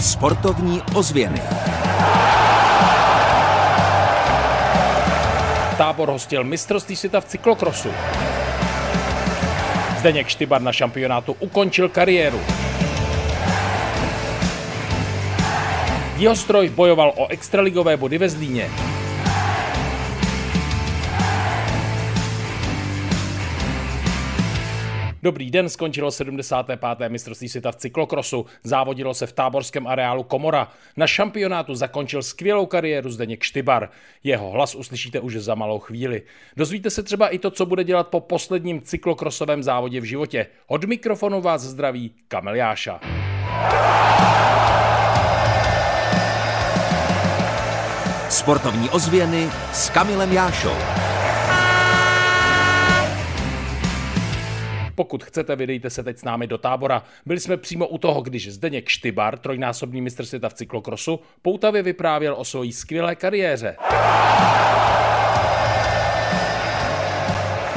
Sportovní ozvěny. Tábor hostil mistrovství světa v cyklokrosu. Zdeněk Štybar na šampionátu ukončil kariéru. Jeho stroj bojoval o extraligové body ve Zlíně. Dobrý den, skončilo 75. mistrovství světa v cyklokrosu. Závodilo se v táborském areálu Komora. Na šampionátu zakončil skvělou kariéru Zdeněk Štybar. Jeho hlas uslyšíte už za malou chvíli. Dozvíte se třeba i to, co bude dělat po posledním cyklokrosovém závodě v životě. Od mikrofonu vás zdraví Kamil Jáša. Sportovní ozvěny s Kamilem Jášou. Pokud chcete, vydejte se teď s námi do tábora. Byli jsme přímo u toho, když Zdeněk Štybar, trojnásobný mistr světa v cyklokrosu, poutavě vyprávěl o své skvělé kariéře.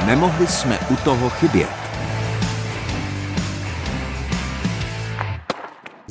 Nemohli jsme u toho chybět.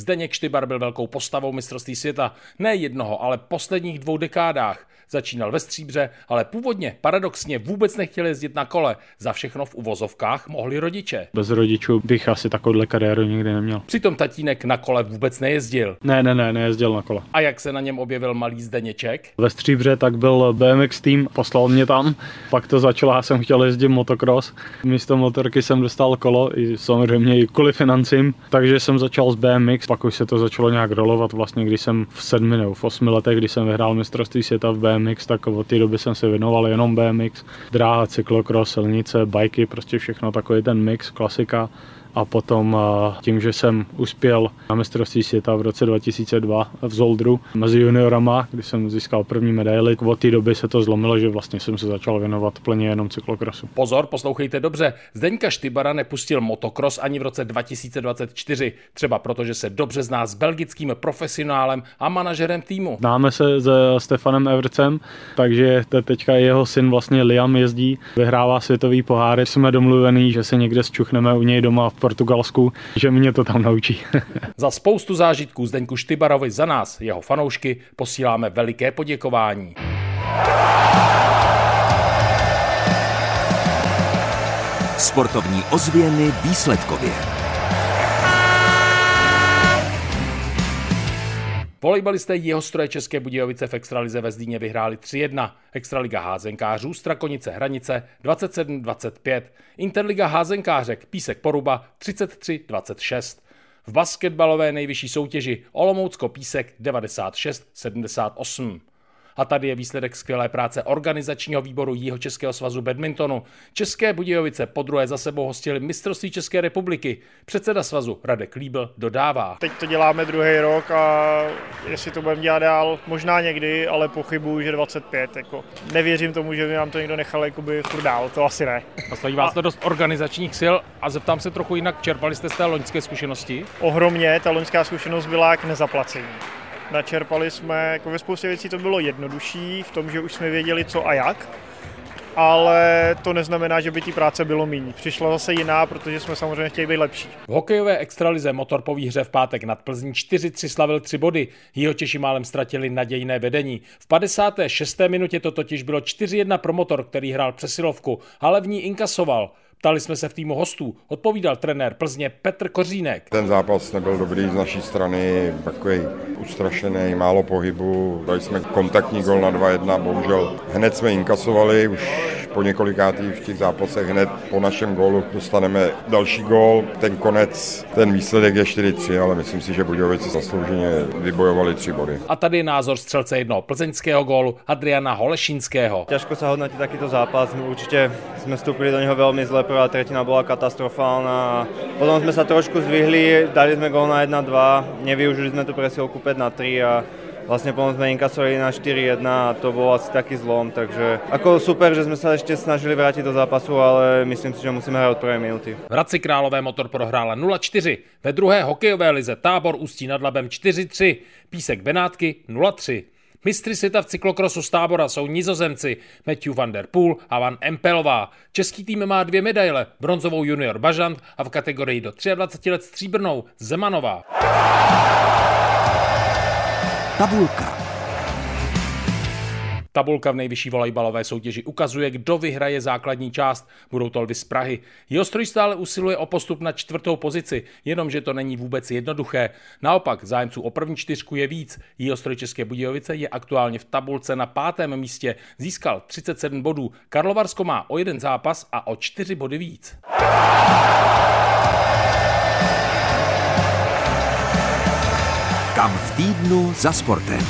Zdeněk Štybar byl velkou postavou mistrovství světa. Ne jednoho, ale posledních dvou dekádách. Začínal ve stříbře, ale původně paradoxně vůbec nechtěl jezdit na kole. Za všechno v uvozovkách mohli rodiče. Bez rodičů bych asi takovouhle kariéru nikdy neměl. Přitom tatínek na kole vůbec nejezdil. Ne, ne, ne, nejezdil na kole. A jak se na něm objevil malý Zdeněček? Ve Stříbře tak byl BMX tým, poslal mě tam, pak to začalo, já jsem chtěl jezdit motocross. Místo motorky jsem dostal kolo, i samozřejmě i kvůli financím, takže jsem začal s BMX, pak už se to začalo nějak rolovat vlastně, když jsem v sedmi nebo v osmi letech, kdy jsem vyhrál mistrovství světa v BMX, tak od té doby jsem se věnoval jenom BMX, dráha, cyklokros, silnice, bajky, prostě všechno takový ten mix, klasika a potom tím, že jsem uspěl na mistrovství světa v roce 2002 v Zoldru mezi juniorama, kdy jsem získal první medaili, od té doby se to zlomilo, že vlastně jsem se začal věnovat plně jenom cyklokrosu. Pozor, poslouchejte dobře. Zdeňka Štybara nepustil motokros ani v roce 2024, třeba protože se dobře zná s belgickým profesionálem a manažerem týmu. Známe se se Stefanem Evercem, takže teďka jeho syn vlastně Liam jezdí, vyhrává světový poháry. Jsme domluvený, že se někde zčuchneme u něj doma v Portugalsku, že mě to tam naučí. za spoustu zážitků Zdeňku Štybarovi za nás, jeho fanoušky, posíláme veliké poděkování. Sportovní ozvěny výsledkově. Volejbalisté jeho stroje České Budějovice v Extralize ve Zdíně vyhráli 3-1. Extraliga házenkářů Strakonice Hranice 27-25. Interliga házenkářek Písek Poruba 33-26. V basketbalové nejvyšší soutěži Olomoucko Písek 96-78. A tady je výsledek skvělé práce organizačního výboru Jího Českého svazu badmintonu. České Budějovice po druhé za sebou hostili mistrovství České republiky. Předseda svazu Radek Líbl dodává. Teď to děláme druhý rok a jestli to budeme dělat dál, možná někdy, ale pochybuju, že 25. Jako. Nevěřím tomu, že by nám to někdo nechal jakoby furt dál, to asi ne. A stojí vás to dost organizačních sil a zeptám se trochu jinak, čerpali jste z té loňské zkušenosti? Ohromně, ta loňská zkušenost byla k nezaplacení. Načerpali jsme, jako ve spoustě věcí to bylo jednodušší v tom, že už jsme věděli co a jak, ale to neznamená, že by tí práce bylo méně. Přišla zase jiná, protože jsme samozřejmě chtěli být lepší. V hokejové extralize motor po výhře v pátek nad Plzní 4-3 slavil 3 body. Těši málem ztratili nadějné vedení. V 56. minutě to totiž bylo 4-1 pro motor, který hrál přesilovku, ale v ní inkasoval. Ptali jsme se v týmu hostů, odpovídal trenér Plzně Petr Kořínek. Ten zápas nebyl dobrý z naší strany, takový ustrašený, málo pohybu. Dali jsme kontaktní gol na 2-1, bohužel hned jsme inkasovali, už po několikátý v těch zápasech hned po našem gólu dostaneme další gól. Ten konec, ten výsledek je 4-3, ale myslím si, že Budějovice zaslouženě vybojovali tři body. A tady je názor střelce jednoho plzeňského gólu Adriana Holešinského. Těžko se hodnotí takýto zápas, my určitě jsme vstupili do něho velmi zle, prvá tretina bola katastrofálna. Potom sme sa trošku zvihli, dali sme gól na 1-2, nevyužili sme tu presilku 5 na 3 a Vlastne potom sme inkasovali na 4-1 a to bol asi taký zlom, takže ako super, že sme sa ešte snažili vrátiť do zápasu, ale myslím si, že musíme hrát od prvej minúty. V Hradci Králové motor prohrála 0-4, ve druhé hokejové lize Tábor Ústí nad Labem 4-3, Písek Benátky 0-3. Mistry světa v cyklokrosu z tábora jsou nizozemci Matthew van der Poel a Van Empelová. Český tým má dvě medaile, bronzovou junior Bažant a v kategorii do 23 let stříbrnou Zemanová. Tabulka. Tabulka v nejvyšší volejbalové soutěži ukazuje, kdo vyhraje základní část. Budou to Lvy z Prahy. Jeho stále usiluje o postup na čtvrtou pozici, jenomže to není vůbec jednoduché. Naopak, zájemců o první čtyřku je víc. Jihostroj České Budějovice je aktuálně v tabulce na pátém místě. Získal 37 bodů. Karlovarsko má o jeden zápas a o čtyři body víc. Kam v týdnu za sportem.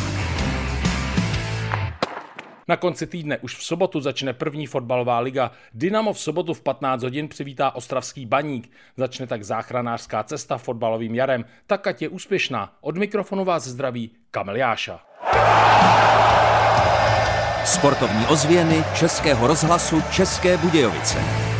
Na konci týdne už v sobotu začne první fotbalová liga. Dynamo v sobotu v 15 hodin přivítá Ostravský baník. Začne tak záchranářská cesta fotbalovým jarem. Tak ať je úspěšná. Od mikrofonu vás zdraví Kamil Jáša. Sportovní ozvěny Českého rozhlasu České Budějovice.